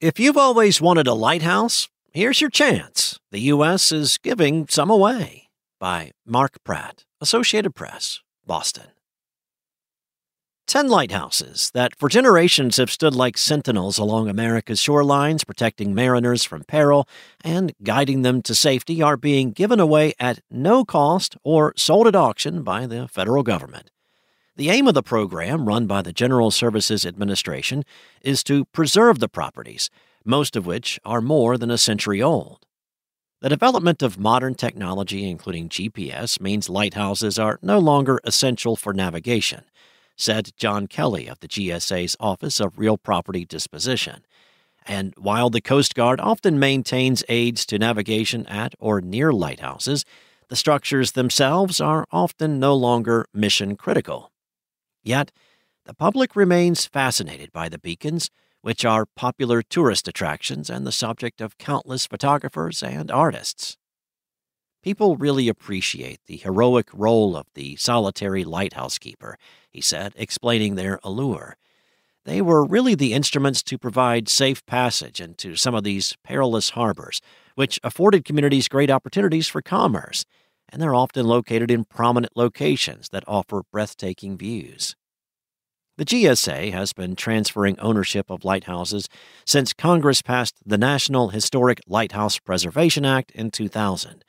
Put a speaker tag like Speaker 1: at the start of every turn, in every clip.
Speaker 1: If you've always wanted a lighthouse, here's your chance. The U.S. is giving some away. By Mark Pratt, Associated Press, Boston. Ten lighthouses that for generations have stood like sentinels along America's shorelines, protecting mariners from peril and guiding them to safety, are being given away at no cost or sold at auction by the federal government. The aim of the program, run by the General Services Administration, is to preserve the properties, most of which are more than a century old. The development of modern technology, including GPS, means lighthouses are no longer essential for navigation, said John Kelly of the GSA's Office of Real Property Disposition. And while the Coast Guard often maintains aids to navigation at or near lighthouses, the structures themselves are often no longer mission critical. Yet, the public remains fascinated by the beacons, which are popular tourist attractions and the subject of countless photographers and artists. People really appreciate the heroic role of the solitary lighthouse keeper, he said, explaining their allure. They were really the instruments to provide safe passage into some of these perilous harbors, which afforded communities great opportunities for commerce, and they're often located in prominent locations that offer breathtaking views. The GSA has been transferring ownership of lighthouses since Congress passed the National Historic Lighthouse Preservation Act in 2000.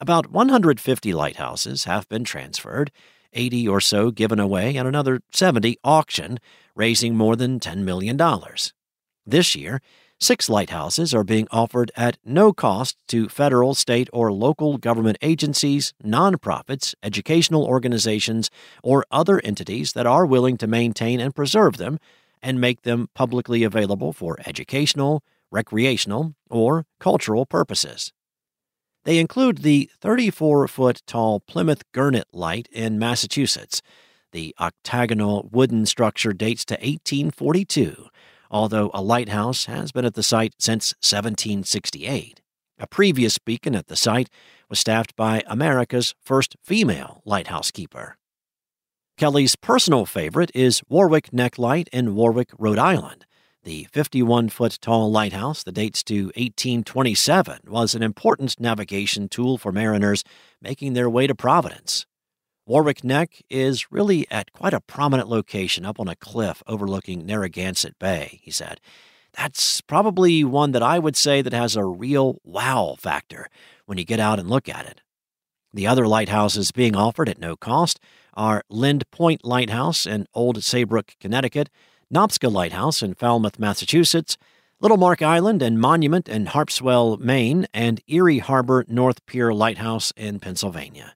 Speaker 1: About 150 lighthouses have been transferred, 80 or so given away, and another 70 auctioned, raising more than $10 million. This year, Six lighthouses are being offered at no cost to federal, state, or local government agencies, nonprofits, educational organizations, or other entities that are willing to maintain and preserve them and make them publicly available for educational, recreational, or cultural purposes. They include the 34 foot tall Plymouth Gurnet Light in Massachusetts. The octagonal wooden structure dates to 1842 although a lighthouse has been at the site since 1768. A previous beacon at the site was staffed by America's first female lighthouse keeper. Kelly's personal favorite is Warwick Neck Light in Warwick, Rhode Island. The 51 foot tall lighthouse that dates to 1827 was an important navigation tool for mariners making their way to Providence. Warwick Neck is really at quite a prominent location up on a cliff overlooking Narragansett Bay, he said. That's probably one that I would say that has a real wow factor when you get out and look at it. The other lighthouses being offered at no cost are Lynde Point Lighthouse in Old Saybrook, Connecticut, Nobska Lighthouse in Falmouth, Massachusetts, Little Mark Island and Monument in Harpswell, Maine, and Erie Harbor North Pier Lighthouse in Pennsylvania.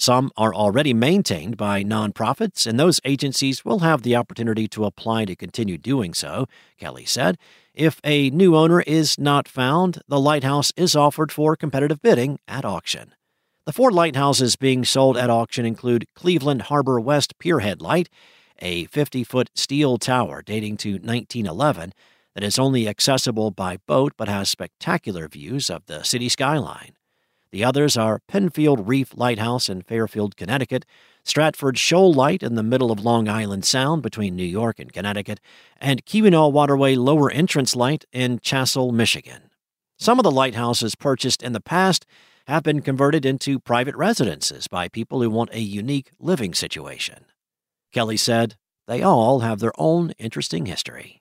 Speaker 1: Some are already maintained by nonprofits, and those agencies will have the opportunity to apply to continue doing so, Kelly said. If a new owner is not found, the lighthouse is offered for competitive bidding at auction. The four lighthouses being sold at auction include Cleveland Harbor West Pierhead Light, a 50 foot steel tower dating to 1911 that is only accessible by boat but has spectacular views of the city skyline. The others are Penfield Reef Lighthouse in Fairfield, Connecticut, Stratford Shoal Light in the middle of Long Island Sound between New York and Connecticut, and Keweenaw Waterway Lower Entrance Light in Chassell, Michigan. Some of the lighthouses purchased in the past have been converted into private residences by people who want a unique living situation. Kelly said, They all have their own interesting history.